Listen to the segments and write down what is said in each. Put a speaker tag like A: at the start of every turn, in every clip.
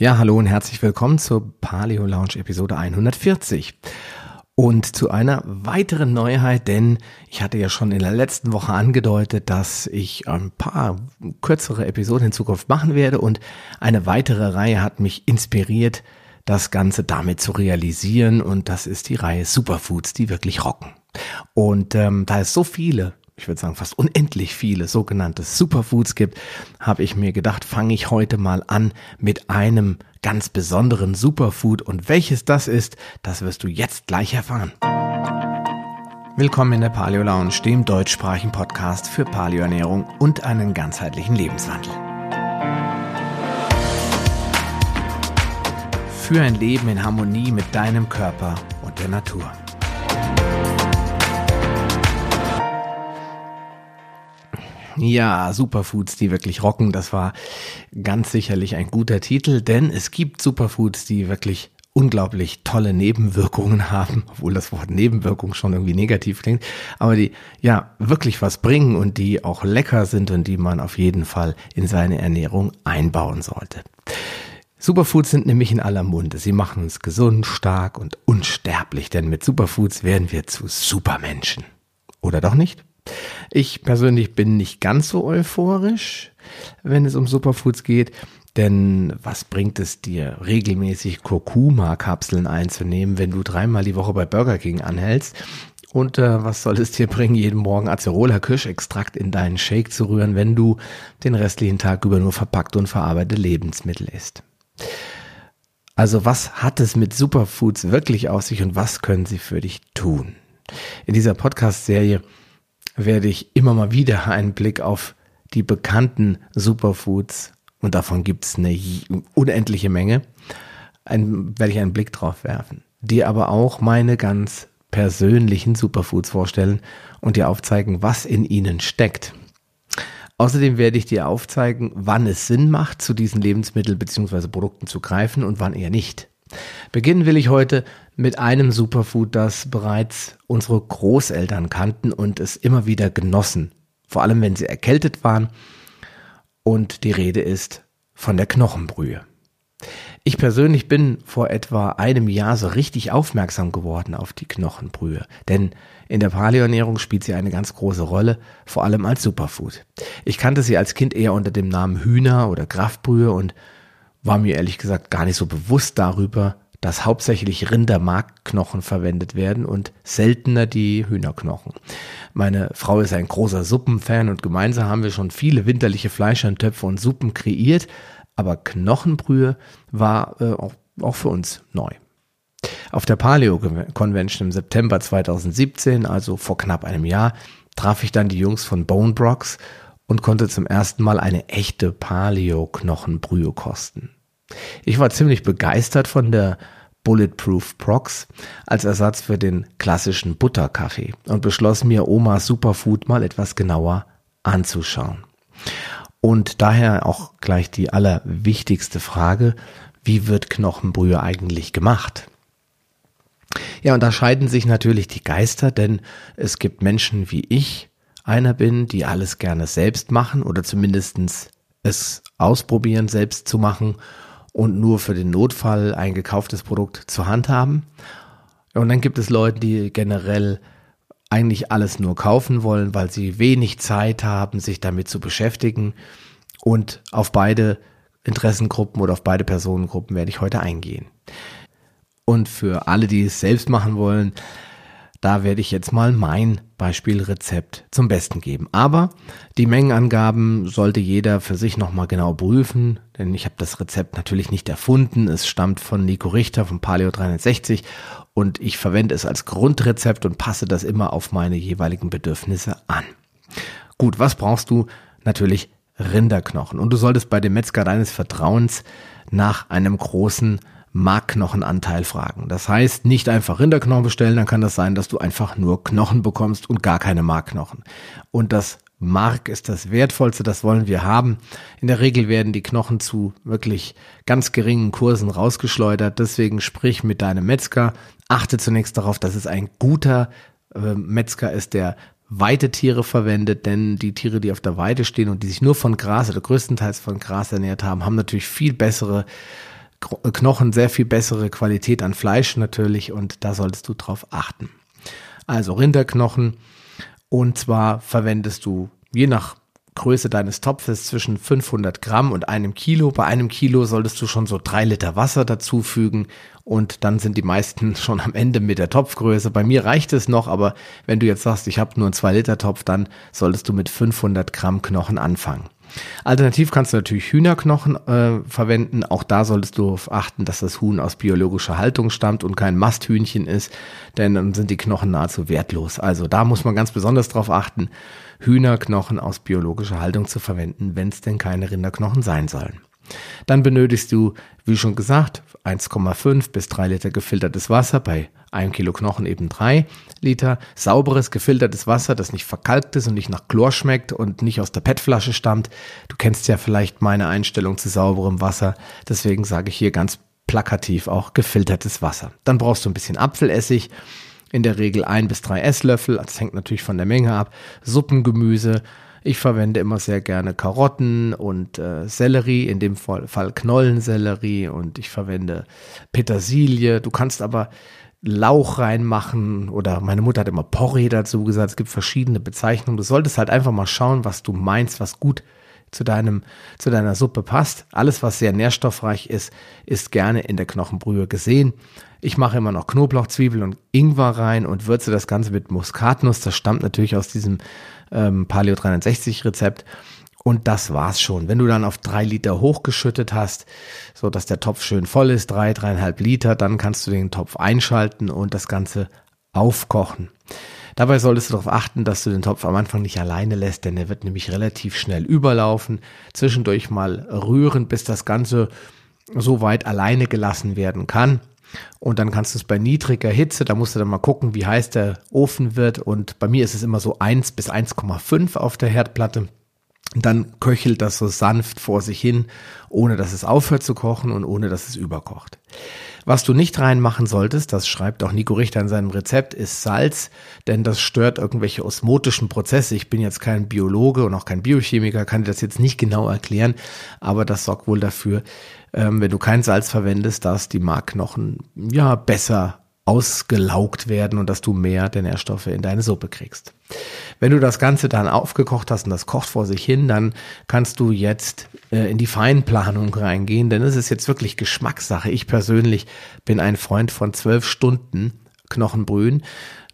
A: Ja, hallo und herzlich willkommen zur Paleo Lounge Episode 140. Und zu einer weiteren Neuheit, denn ich hatte ja schon in der letzten Woche angedeutet, dass ich ein paar kürzere Episoden in Zukunft machen werde und eine weitere Reihe hat mich inspiriert, das Ganze damit zu realisieren und das ist die Reihe Superfoods, die wirklich rocken. Und ähm, da es so viele ich würde sagen fast unendlich viele sogenannte Superfoods gibt, habe ich mir gedacht, fange ich heute mal an mit einem ganz besonderen Superfood und welches das ist, das wirst du jetzt gleich erfahren. Willkommen in der Paleo Lounge, dem deutschsprachigen Podcast für Paleoernährung und einen ganzheitlichen Lebenswandel. Für ein Leben in Harmonie mit deinem Körper und der Natur. Ja, Superfoods, die wirklich rocken, das war ganz sicherlich ein guter Titel, denn es gibt Superfoods, die wirklich unglaublich tolle Nebenwirkungen haben, obwohl das Wort Nebenwirkung schon irgendwie negativ klingt, aber die ja wirklich was bringen und die auch lecker sind und die man auf jeden Fall in seine Ernährung einbauen sollte. Superfoods sind nämlich in aller Munde. Sie machen uns gesund, stark und unsterblich, denn mit Superfoods werden wir zu Supermenschen. Oder doch nicht? Ich persönlich bin nicht ganz so euphorisch, wenn es um Superfoods geht. Denn was bringt es dir, regelmäßig Kurkuma-Kapseln einzunehmen, wenn du dreimal die Woche bei Burger King anhältst? Und äh, was soll es dir bringen, jeden Morgen Acerola Kirschextrakt in deinen Shake zu rühren, wenn du den restlichen Tag über nur verpackt und verarbeitete Lebensmittel isst? Also was hat es mit Superfoods wirklich auf sich und was können sie für dich tun? In dieser Podcast-Serie werde ich immer mal wieder einen Blick auf die bekannten Superfoods, und davon gibt es eine unendliche Menge, ein, werde ich einen Blick drauf werfen, die aber auch meine ganz persönlichen Superfoods vorstellen und dir aufzeigen, was in ihnen steckt. Außerdem werde ich dir aufzeigen, wann es Sinn macht, zu diesen Lebensmitteln bzw. Produkten zu greifen und wann eher nicht. Beginnen will ich heute mit einem Superfood, das bereits unsere Großeltern kannten und es immer wieder genossen, vor allem wenn sie erkältet waren. Und die Rede ist von der Knochenbrühe. Ich persönlich bin vor etwa einem Jahr so richtig aufmerksam geworden auf die Knochenbrühe, denn in der Paleoernährung spielt sie eine ganz große Rolle, vor allem als Superfood. Ich kannte sie als Kind eher unter dem Namen Hühner oder Kraftbrühe und war mir ehrlich gesagt gar nicht so bewusst darüber, dass hauptsächlich Rindermarkknochen verwendet werden und seltener die Hühnerknochen. Meine Frau ist ein großer Suppenfan und gemeinsam haben wir schon viele winterliche Fleischerntöpfe und Suppen kreiert, aber Knochenbrühe war äh, auch, auch für uns neu. Auf der Paleo Convention im September 2017, also vor knapp einem Jahr, traf ich dann die Jungs von Bone Brocks und konnte zum ersten Mal eine echte Paleo-Knochenbrühe kosten. Ich war ziemlich begeistert von der Bulletproof Prox als Ersatz für den klassischen Butterkaffee und beschloss mir Omas Superfood mal etwas genauer anzuschauen. Und daher auch gleich die allerwichtigste Frage, wie wird Knochenbrühe eigentlich gemacht? Ja, und da scheiden sich natürlich die Geister, denn es gibt Menschen wie ich, einer bin, die alles gerne selbst machen oder zumindestens es ausprobieren, selbst zu machen und nur für den Notfall ein gekauftes Produkt zur Hand haben. Und dann gibt es Leute, die generell eigentlich alles nur kaufen wollen, weil sie wenig Zeit haben, sich damit zu beschäftigen. Und auf beide Interessengruppen oder auf beide Personengruppen werde ich heute eingehen. Und für alle, die es selbst machen wollen, da werde ich jetzt mal mein Beispielrezept zum Besten geben. Aber die Mengenangaben sollte jeder für sich nochmal genau prüfen, denn ich habe das Rezept natürlich nicht erfunden. Es stammt von Nico Richter von Paleo 360 und ich verwende es als Grundrezept und passe das immer auf meine jeweiligen Bedürfnisse an. Gut, was brauchst du? Natürlich Rinderknochen. Und du solltest bei dem Metzger deines Vertrauens nach einem großen Markknochenanteil fragen. Das heißt, nicht einfach Rinderknochen bestellen, dann kann das sein, dass du einfach nur Knochen bekommst und gar keine Markknochen. Und das Mark ist das Wertvollste, das wollen wir haben. In der Regel werden die Knochen zu wirklich ganz geringen Kursen rausgeschleudert. Deswegen sprich mit deinem Metzger. Achte zunächst darauf, dass es ein guter äh, Metzger ist, der Weite Tiere verwendet, denn die Tiere, die auf der Weide stehen und die sich nur von Gras oder größtenteils von Gras ernährt haben, haben natürlich viel bessere Knochen sehr viel bessere Qualität an Fleisch natürlich und da solltest du drauf achten. Also Rinderknochen und zwar verwendest du je nach Größe deines Topfes zwischen 500 Gramm und einem Kilo. Bei einem Kilo solltest du schon so drei Liter Wasser dazufügen und dann sind die meisten schon am Ende mit der Topfgröße. Bei mir reicht es noch, aber wenn du jetzt sagst, ich habe nur einen 2 Liter Topf, dann solltest du mit 500 Gramm Knochen anfangen. Alternativ kannst du natürlich Hühnerknochen äh, verwenden. Auch da solltest du darauf achten, dass das Huhn aus biologischer Haltung stammt und kein Masthühnchen ist, denn dann sind die Knochen nahezu wertlos. Also da muss man ganz besonders darauf achten, Hühnerknochen aus biologischer Haltung zu verwenden, wenn es denn keine Rinderknochen sein sollen. Dann benötigst du, wie schon gesagt, 1,5 bis 3 Liter gefiltertes Wasser, bei einem Kilo Knochen eben 3 Liter. Sauberes gefiltertes Wasser, das nicht verkalkt ist und nicht nach Chlor schmeckt und nicht aus der PET-Flasche stammt. Du kennst ja vielleicht meine Einstellung zu sauberem Wasser, deswegen sage ich hier ganz plakativ auch gefiltertes Wasser. Dann brauchst du ein bisschen Apfelessig, in der Regel ein bis drei Esslöffel, das hängt natürlich von der Menge ab. Suppengemüse, ich verwende immer sehr gerne Karotten und äh, Sellerie, in dem Fall Knollensellerie und ich verwende Petersilie. Du kannst aber Lauch reinmachen oder meine Mutter hat immer Porree dazu gesagt. Es gibt verschiedene Bezeichnungen. Du solltest halt einfach mal schauen, was du meinst, was gut zu deinem, zu deiner Suppe passt. Alles, was sehr nährstoffreich ist, ist gerne in der Knochenbrühe gesehen. Ich mache immer noch Knoblauch, Zwiebel und Ingwer rein und würze das Ganze mit Muskatnuss. Das stammt natürlich aus diesem ähm, Paleo 360 Rezept. Und das war's schon. Wenn du dann auf drei Liter hochgeschüttet hast, so dass der Topf schön voll ist, drei, dreieinhalb Liter, dann kannst du den Topf einschalten und das Ganze aufkochen. Dabei solltest du darauf achten, dass du den Topf am Anfang nicht alleine lässt, denn er wird nämlich relativ schnell überlaufen. Zwischendurch mal rühren, bis das Ganze so weit alleine gelassen werden kann. Und dann kannst du es bei niedriger Hitze, da musst du dann mal gucken, wie heiß der Ofen wird. Und bei mir ist es immer so 1 bis 1,5 auf der Herdplatte. Dann köchelt das so sanft vor sich hin, ohne dass es aufhört zu kochen und ohne dass es überkocht. Was du nicht reinmachen solltest, das schreibt auch Nico Richter in seinem Rezept, ist Salz, denn das stört irgendwelche osmotischen Prozesse. Ich bin jetzt kein Biologe und auch kein Biochemiker, kann dir das jetzt nicht genau erklären, aber das sorgt wohl dafür, ähm, wenn du kein Salz verwendest, dass die Markknochen ja besser ausgelaugt werden und dass du mehr der Nährstoffe in deine Suppe kriegst. Wenn du das Ganze dann aufgekocht hast und das kocht vor sich hin, dann kannst du jetzt äh, in die Feinplanung reingehen, denn es ist jetzt wirklich Geschmackssache. Ich persönlich bin ein Freund von zwölf Stunden Knochenbrühen.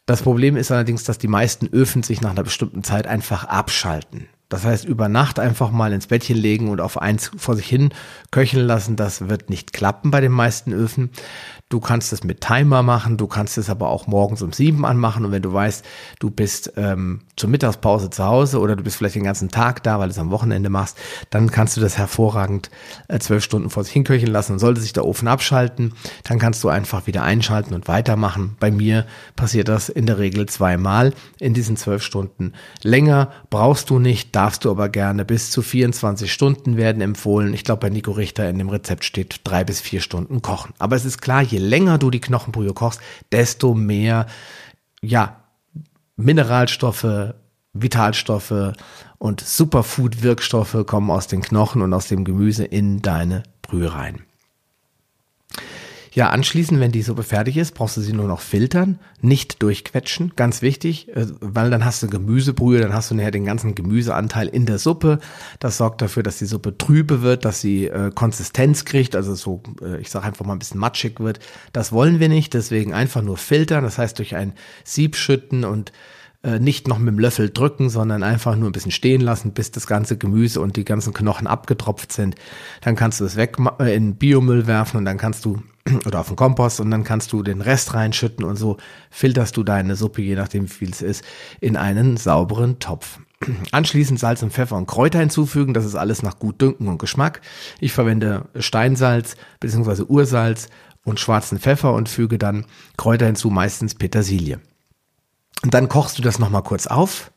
A: Das Problem ist allerdings, dass die meisten Öfen sich nach einer bestimmten Zeit einfach abschalten. Das heißt, über Nacht einfach mal ins Bettchen legen und auf eins vor sich hin köcheln lassen, das wird nicht klappen bei den meisten Öfen. Du kannst es mit Timer machen, du kannst es aber auch morgens um sieben anmachen und wenn du weißt, du bist ähm, zur Mittagspause zu Hause oder du bist vielleicht den ganzen Tag da, weil du es am Wochenende machst, dann kannst du das hervorragend äh, zwölf Stunden vor sich hinköcheln lassen und sollte sich der Ofen abschalten, dann kannst du einfach wieder einschalten und weitermachen. Bei mir passiert das in der Regel zweimal in diesen zwölf Stunden. Länger brauchst du nicht, darfst du aber gerne bis zu 24 Stunden werden empfohlen. Ich glaube, bei Nico Richter in dem Rezept steht drei bis vier Stunden kochen. Aber es ist klar, je länger du die Knochenbrühe kochst, desto mehr, ja, Mineralstoffe, Vitalstoffe und Superfood-Wirkstoffe kommen aus den Knochen und aus dem Gemüse in deine Brühe rein. Ja, anschließend, wenn die Suppe fertig ist, brauchst du sie nur noch filtern, nicht durchquetschen, ganz wichtig, äh, weil dann hast du Gemüsebrühe, dann hast du nachher den ganzen Gemüseanteil in der Suppe. Das sorgt dafür, dass die Suppe trübe wird, dass sie äh, Konsistenz kriegt, also so, äh, ich sage einfach mal ein bisschen matschig wird. Das wollen wir nicht, deswegen einfach nur filtern, das heißt durch ein Sieb schütten und äh, nicht noch mit dem Löffel drücken, sondern einfach nur ein bisschen stehen lassen, bis das ganze Gemüse und die ganzen Knochen abgetropft sind. Dann kannst du es weg äh, in Biomüll werfen und dann kannst du oder auf den Kompost und dann kannst du den Rest reinschütten und so filterst du deine Suppe, je nachdem wie viel es ist, in einen sauberen Topf. Anschließend Salz und Pfeffer und Kräuter hinzufügen, das ist alles nach Gutdünken und Geschmack. Ich verwende Steinsalz bzw. Ursalz und schwarzen Pfeffer und füge dann Kräuter hinzu, meistens Petersilie. Und dann kochst du das nochmal kurz auf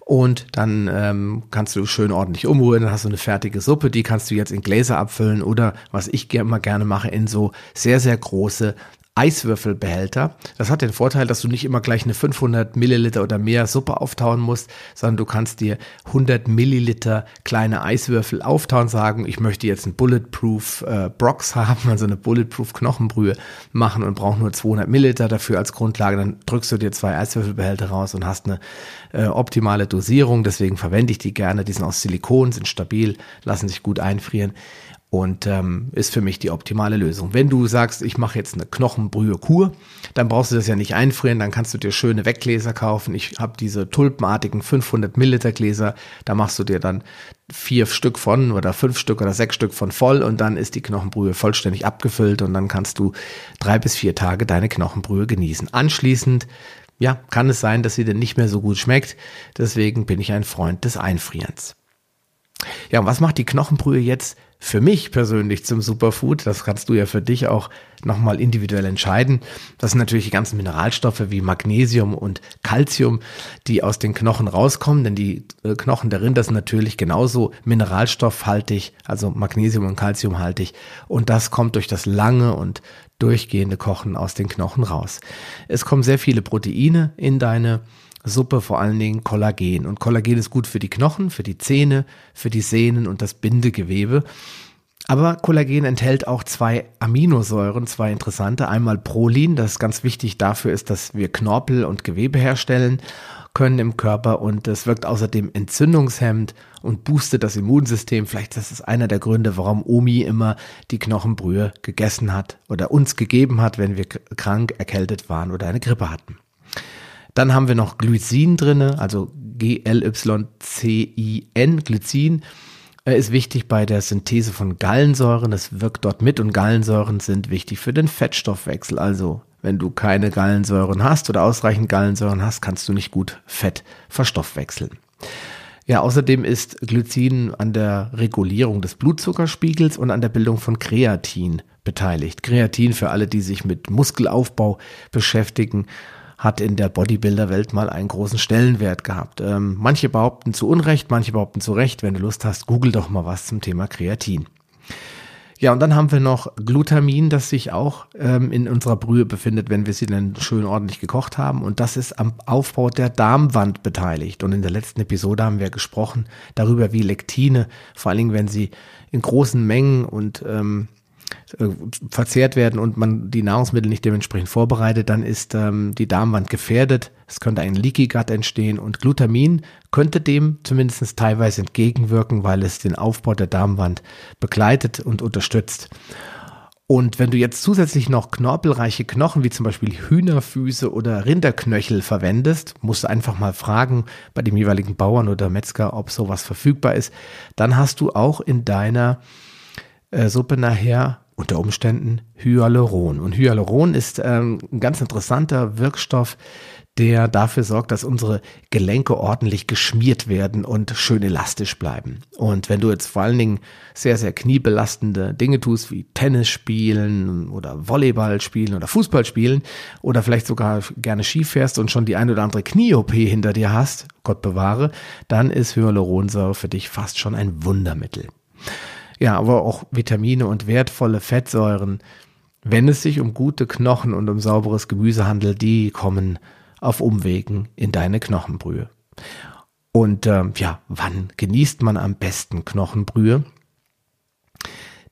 A: und dann ähm, kannst du schön ordentlich umrühren, dann hast du eine fertige Suppe, die kannst du jetzt in Gläser abfüllen oder was ich immer gerne mache, in so sehr, sehr große Eiswürfelbehälter. Das hat den Vorteil, dass du nicht immer gleich eine 500 Milliliter oder mehr Suppe auftauen musst, sondern du kannst dir 100 Milliliter kleine Eiswürfel auftauen, sagen, ich möchte jetzt ein Bulletproof äh, Brox haben, also eine Bulletproof Knochenbrühe machen und brauche nur 200 Milliliter dafür als Grundlage. Dann drückst du dir zwei Eiswürfelbehälter raus und hast eine äh, optimale Dosierung. Deswegen verwende ich die gerne. Die sind aus Silikon, sind stabil, lassen sich gut einfrieren und ähm, ist für mich die optimale Lösung. Wenn du sagst, ich mache jetzt eine Knochenbrühe-Kur, dann brauchst du das ja nicht einfrieren, dann kannst du dir schöne Weggläser kaufen. Ich habe diese tulpenartigen 500 Milliliter Gläser, da machst du dir dann vier Stück von oder fünf Stück oder sechs Stück von voll und dann ist die Knochenbrühe vollständig abgefüllt und dann kannst du drei bis vier Tage deine Knochenbrühe genießen. Anschließend ja, kann es sein, dass sie dann nicht mehr so gut schmeckt. Deswegen bin ich ein Freund des Einfrierens. Ja, und was macht die Knochenbrühe jetzt für mich persönlich zum Superfood? Das kannst du ja für dich auch nochmal individuell entscheiden. Das sind natürlich die ganzen Mineralstoffe wie Magnesium und Calcium, die aus den Knochen rauskommen, denn die äh, Knochen der Rinder sind natürlich genauso mineralstoffhaltig, also Magnesium und Calciumhaltig. Und das kommt durch das lange und durchgehende Kochen aus den Knochen raus. Es kommen sehr viele Proteine in deine Suppe vor allen Dingen Kollagen. Und Kollagen ist gut für die Knochen, für die Zähne, für die Sehnen und das Bindegewebe. Aber Kollagen enthält auch zwei Aminosäuren, zwei interessante. Einmal Prolin, das ganz wichtig dafür ist, dass wir Knorpel und Gewebe herstellen können im Körper und es wirkt außerdem entzündungshemmend und boostet das Immunsystem. Vielleicht ist das einer der Gründe, warum Omi immer die Knochenbrühe gegessen hat oder uns gegeben hat, wenn wir krank, erkältet waren oder eine Grippe hatten. Dann haben wir noch Glycin drinne, also G-L-Y-C-I-N, Glycin ist wichtig bei der Synthese von Gallensäuren. Das wirkt dort mit und Gallensäuren sind wichtig für den Fettstoffwechsel. Also wenn du keine Gallensäuren hast oder ausreichend Gallensäuren hast, kannst du nicht gut Fett verstoffwechseln. Ja, außerdem ist Glycin an der Regulierung des Blutzuckerspiegels und an der Bildung von Kreatin beteiligt. Kreatin für alle, die sich mit Muskelaufbau beschäftigen, hat in der Bodybuilder-Welt mal einen großen Stellenwert gehabt. Ähm, manche behaupten zu Unrecht, manche behaupten zu Recht. Wenn du Lust hast, google doch mal was zum Thema Kreatin. Ja, und dann haben wir noch Glutamin, das sich auch ähm, in unserer Brühe befindet, wenn wir sie dann schön ordentlich gekocht haben. Und das ist am Aufbau der Darmwand beteiligt. Und in der letzten Episode haben wir gesprochen darüber, wie Lektine, vor allen Dingen, wenn sie in großen Mengen und ähm, äh, verzehrt werden und man die Nahrungsmittel nicht dementsprechend vorbereitet, dann ist ähm, die Darmwand gefährdet. Es könnte ein Leaky Gut entstehen und Glutamin könnte dem zumindest teilweise entgegenwirken, weil es den Aufbau der Darmwand begleitet und unterstützt. Und wenn du jetzt zusätzlich noch knorpelreiche Knochen wie zum Beispiel Hühnerfüße oder Rinderknöchel verwendest, musst du einfach mal fragen bei dem jeweiligen Bauern oder Metzger, ob sowas verfügbar ist. Dann hast du auch in deiner äh, Suppe nachher unter Umständen Hyaluron. Und Hyaluron ist ähm, ein ganz interessanter Wirkstoff, der dafür sorgt, dass unsere Gelenke ordentlich geschmiert werden und schön elastisch bleiben. Und wenn du jetzt vor allen Dingen sehr, sehr kniebelastende Dinge tust, wie Tennis spielen oder Volleyball spielen oder Fußball spielen oder vielleicht sogar gerne Ski fährst und schon die ein oder andere Knie-OP hinter dir hast, Gott bewahre, dann ist Hyaluronsäure für dich fast schon ein Wundermittel. Ja, aber auch Vitamine und wertvolle Fettsäuren, wenn es sich um gute Knochen und um sauberes Gemüse handelt, die kommen auf Umwegen in deine Knochenbrühe. Und ähm, ja, wann genießt man am besten Knochenbrühe?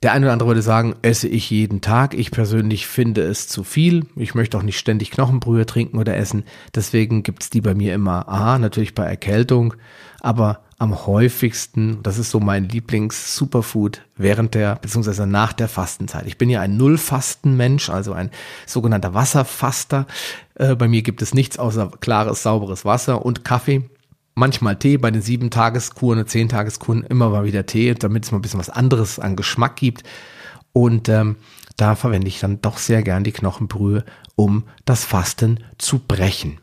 A: Der eine oder andere würde sagen, esse ich jeden Tag. Ich persönlich finde es zu viel. Ich möchte auch nicht ständig Knochenbrühe trinken oder essen. Deswegen gibt's die bei mir immer A, natürlich bei Erkältung, aber am häufigsten, das ist so mein Lieblings-Superfood während der beziehungsweise nach der Fastenzeit. Ich bin ja ein Nullfastenmensch, also ein sogenannter Wasserfaster. Äh, bei mir gibt es nichts außer klares, sauberes Wasser und Kaffee. Manchmal Tee, bei den sieben Tageskuren und zehn Tageskuren immer mal wieder Tee, damit es mal ein bisschen was anderes an Geschmack gibt. Und ähm, da verwende ich dann doch sehr gern die Knochenbrühe, um das Fasten zu brechen.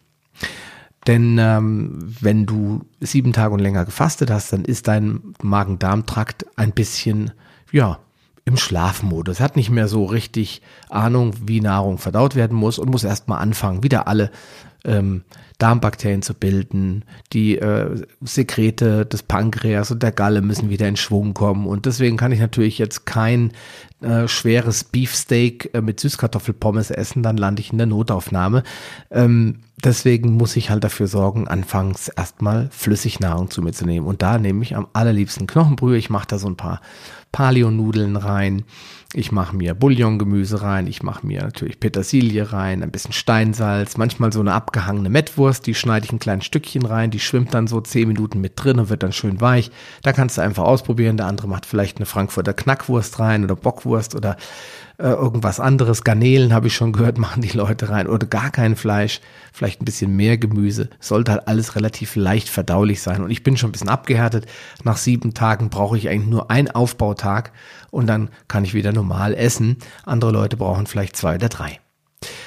A: Denn ähm, wenn du sieben Tage und länger gefastet hast, dann ist dein Magen-Darm-Trakt ein bisschen, ja, im Schlafmodus. Hat nicht mehr so richtig Ahnung, wie Nahrung verdaut werden muss und muss erstmal anfangen, wieder alle ähm, Darmbakterien zu bilden. Die äh, Sekrete des Pankreas und der Galle müssen wieder in Schwung kommen. Und deswegen kann ich natürlich jetzt kein äh, schweres Beefsteak äh, mit Süßkartoffelpommes essen, dann lande ich in der Notaufnahme. Ähm, deswegen muss ich halt dafür sorgen, anfangs erstmal Flüssignahrung zu mir zu nehmen. Und da nehme ich am allerliebsten Knochenbrühe. Ich mache da so ein paar Paleo-Nudeln rein. Ich mache mir Bouillongemüse rein, ich mache mir natürlich Petersilie rein, ein bisschen Steinsalz, manchmal so eine abgehangene Mettwurst, die schneide ich ein kleines Stückchen rein, die schwimmt dann so zehn Minuten mit drin und wird dann schön weich. Da kannst du einfach ausprobieren. Der andere macht vielleicht eine Frankfurter Knackwurst rein oder Bockwurst oder äh, irgendwas anderes. Garnelen habe ich schon gehört, machen die Leute rein oder gar kein Fleisch, vielleicht ein bisschen mehr Gemüse. Sollte halt alles relativ leicht verdaulich sein. Und ich bin schon ein bisschen abgehärtet. Nach sieben Tagen brauche ich eigentlich nur einen Aufbautag und dann kann ich wieder normal essen. Andere Leute brauchen vielleicht zwei oder drei.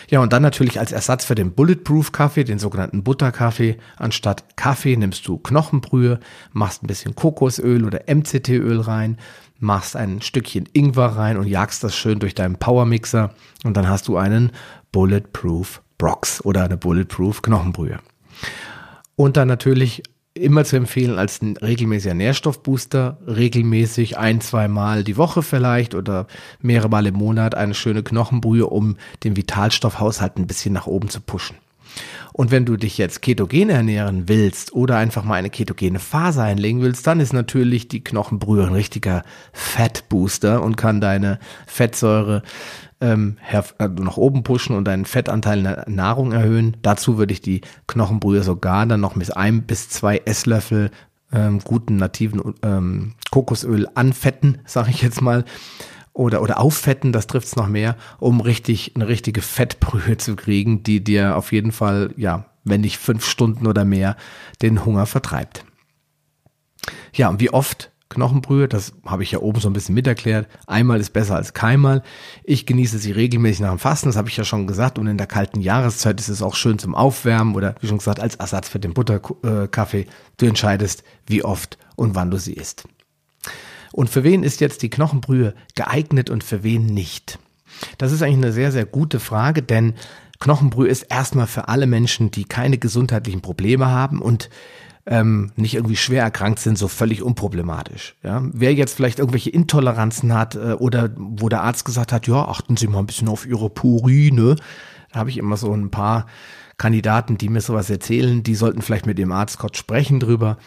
A: Ja, und dann natürlich als Ersatz für den Bulletproof Kaffee, den sogenannten Butterkaffee, anstatt Kaffee nimmst du Knochenbrühe, machst ein bisschen Kokosöl oder MCT-Öl rein, machst ein Stückchen Ingwer rein und jagst das schön durch deinen Powermixer und dann hast du einen Bulletproof Brox oder eine Bulletproof Knochenbrühe. Und dann natürlich immer zu empfehlen als ein regelmäßiger Nährstoffbooster, regelmäßig ein, zwei Mal die Woche vielleicht oder mehrere Mal im Monat eine schöne Knochenbrühe, um den Vitalstoffhaushalt ein bisschen nach oben zu pushen. Und wenn du dich jetzt ketogen ernähren willst oder einfach mal eine ketogene Phase einlegen willst, dann ist natürlich die Knochenbrühe ein richtiger Fettbooster und kann deine Fettsäure ähm, äh, nach oben pushen und deinen Fettanteil in der Nahrung erhöhen. Dazu würde ich die Knochenbrühe sogar dann noch mit ein bis zwei Esslöffel ähm, guten nativen ähm, Kokosöl anfetten, sage ich jetzt mal oder, oder auffetten, das trifft's noch mehr, um richtig, eine richtige Fettbrühe zu kriegen, die dir auf jeden Fall, ja, wenn nicht fünf Stunden oder mehr, den Hunger vertreibt. Ja, und wie oft Knochenbrühe, das habe ich ja oben so ein bisschen mit erklärt. Einmal ist besser als keinmal. Ich genieße sie regelmäßig nach dem Fasten, das habe ich ja schon gesagt. Und in der kalten Jahreszeit ist es auch schön zum Aufwärmen oder wie schon gesagt, als Ersatz für den Butterkaffee. Du entscheidest, wie oft und wann du sie isst. Und für wen ist jetzt die Knochenbrühe geeignet und für wen nicht? Das ist eigentlich eine sehr, sehr gute Frage, denn Knochenbrühe ist erstmal für alle Menschen, die keine gesundheitlichen Probleme haben und ähm, nicht irgendwie schwer erkrankt sind, so völlig unproblematisch. Ja? Wer jetzt vielleicht irgendwelche Intoleranzen hat äh, oder wo der Arzt gesagt hat, ja, achten Sie mal ein bisschen auf Ihre Purine, da habe ich immer so ein paar Kandidaten, die mir sowas erzählen, die sollten vielleicht mit dem Arzt kurz sprechen drüber.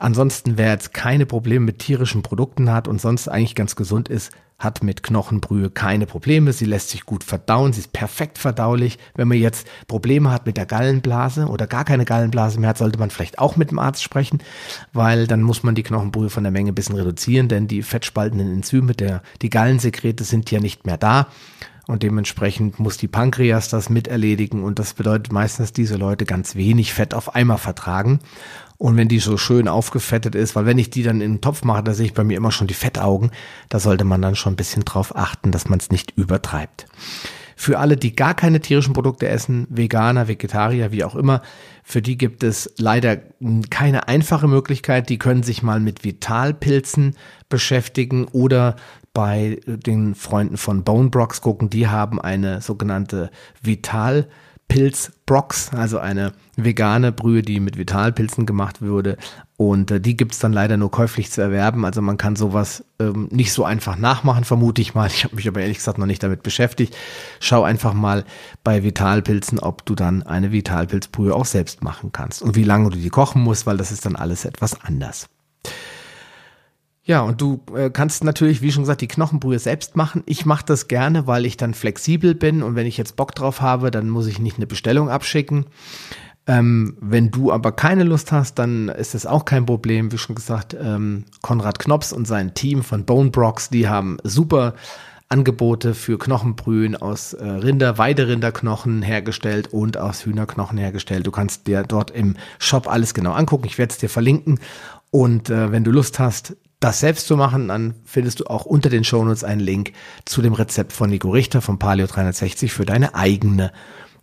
A: Ansonsten, wer jetzt keine Probleme mit tierischen Produkten hat und sonst eigentlich ganz gesund ist, hat mit Knochenbrühe keine Probleme. Sie lässt sich gut verdauen, sie ist perfekt verdaulich. Wenn man jetzt Probleme hat mit der Gallenblase oder gar keine Gallenblase mehr hat, sollte man vielleicht auch mit dem Arzt sprechen, weil dann muss man die Knochenbrühe von der Menge ein bisschen reduzieren, denn die fettspaltenden Enzyme, der, die Gallensekrete sind ja nicht mehr da und dementsprechend muss die Pankreas das miterledigen und das bedeutet meistens, diese Leute ganz wenig Fett auf einmal vertragen und wenn die so schön aufgefettet ist, weil wenn ich die dann in den Topf mache, da sehe ich bei mir immer schon die Fettaugen, da sollte man dann schon ein bisschen drauf achten, dass man es nicht übertreibt. Für alle, die gar keine tierischen Produkte essen, Veganer, Vegetarier, wie auch immer, für die gibt es leider keine einfache Möglichkeit. Die können sich mal mit Vitalpilzen beschäftigen oder bei den Freunden von Bonebrox gucken. Die haben eine sogenannte Vital Pilzbrox, also eine vegane Brühe, die mit Vitalpilzen gemacht wurde. Und äh, die gibt's dann leider nur käuflich zu erwerben. Also man kann sowas ähm, nicht so einfach nachmachen, vermute ich mal. Ich habe mich aber ehrlich gesagt noch nicht damit beschäftigt. Schau einfach mal bei Vitalpilzen, ob du dann eine Vitalpilzbrühe auch selbst machen kannst. Und wie lange du die kochen musst, weil das ist dann alles etwas anders. Ja, und du äh, kannst natürlich, wie schon gesagt, die Knochenbrühe selbst machen. Ich mache das gerne, weil ich dann flexibel bin und wenn ich jetzt Bock drauf habe, dann muss ich nicht eine Bestellung abschicken. Ähm, wenn du aber keine Lust hast, dann ist das auch kein Problem. Wie schon gesagt, ähm, Konrad Knops und sein Team von Bonebrox, die haben super Angebote für Knochenbrühen aus äh, Rinder, Weiderinderknochen hergestellt und aus Hühnerknochen hergestellt. Du kannst dir dort im Shop alles genau angucken. Ich werde es dir verlinken. Und äh, wenn du Lust hast, das selbst zu machen, dann findest du auch unter den Shownotes einen Link zu dem Rezept von Nico Richter vom Paleo 360 für deine eigene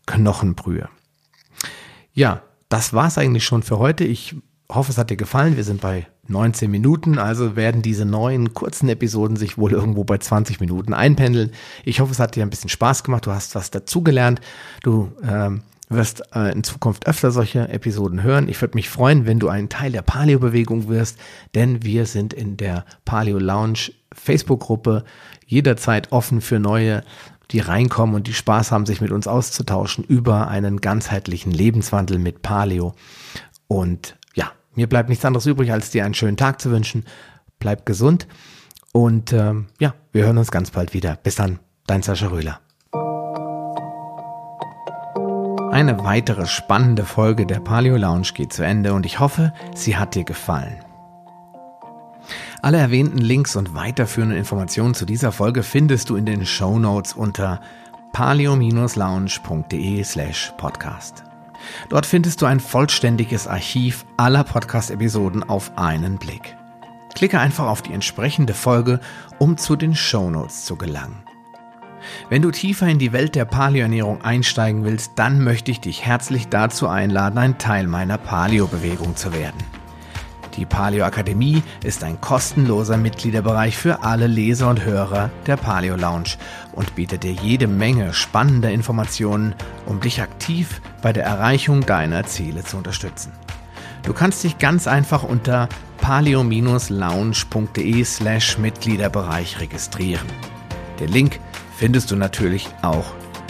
A: Knochenbrühe. Ja, das war's eigentlich schon für heute. Ich hoffe, es hat dir gefallen. Wir sind bei 19 Minuten, also werden diese neuen kurzen Episoden sich wohl irgendwo bei 20 Minuten einpendeln. Ich hoffe, es hat dir ein bisschen Spaß gemacht. Du hast was dazugelernt. Du ähm, wirst äh, in Zukunft öfter solche Episoden hören. Ich würde mich freuen, wenn du ein Teil der Paleo-Bewegung wirst, denn wir sind in der Paleo Lounge Facebook-Gruppe jederzeit offen für neue, die reinkommen und die Spaß haben, sich mit uns auszutauschen über einen ganzheitlichen Lebenswandel mit Paleo. Und ja, mir bleibt nichts anderes übrig, als dir einen schönen Tag zu wünschen. Bleib gesund und ähm, ja, wir hören uns ganz bald wieder. Bis dann, dein Sascha Röhler. Eine weitere spannende Folge der Paleo Lounge geht zu Ende und ich hoffe, sie hat dir gefallen. Alle erwähnten Links und weiterführenden Informationen zu dieser Folge findest du in den Show Notes unter paleo-lounge.de slash podcast. Dort findest du ein vollständiges Archiv aller Podcast-Episoden auf einen Blick. Klicke einfach auf die entsprechende Folge, um zu den Show Notes zu gelangen. Wenn du tiefer in die Welt der Paleoernährung einsteigen willst, dann möchte ich dich herzlich dazu einladen, ein Teil meiner Paleo-Bewegung zu werden. Die Paleo Akademie ist ein kostenloser Mitgliederbereich für alle Leser und Hörer der Paleo Lounge und bietet dir jede Menge spannender Informationen, um dich aktiv bei der Erreichung deiner Ziele zu unterstützen. Du kannst dich ganz einfach unter paleo-lounge.de slash Mitgliederbereich registrieren. Der Link findest du natürlich auch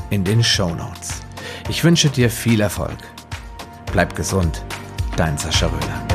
A: in den Show Notes. Ich wünsche dir viel Erfolg. Bleib gesund, dein Sascha Röhler.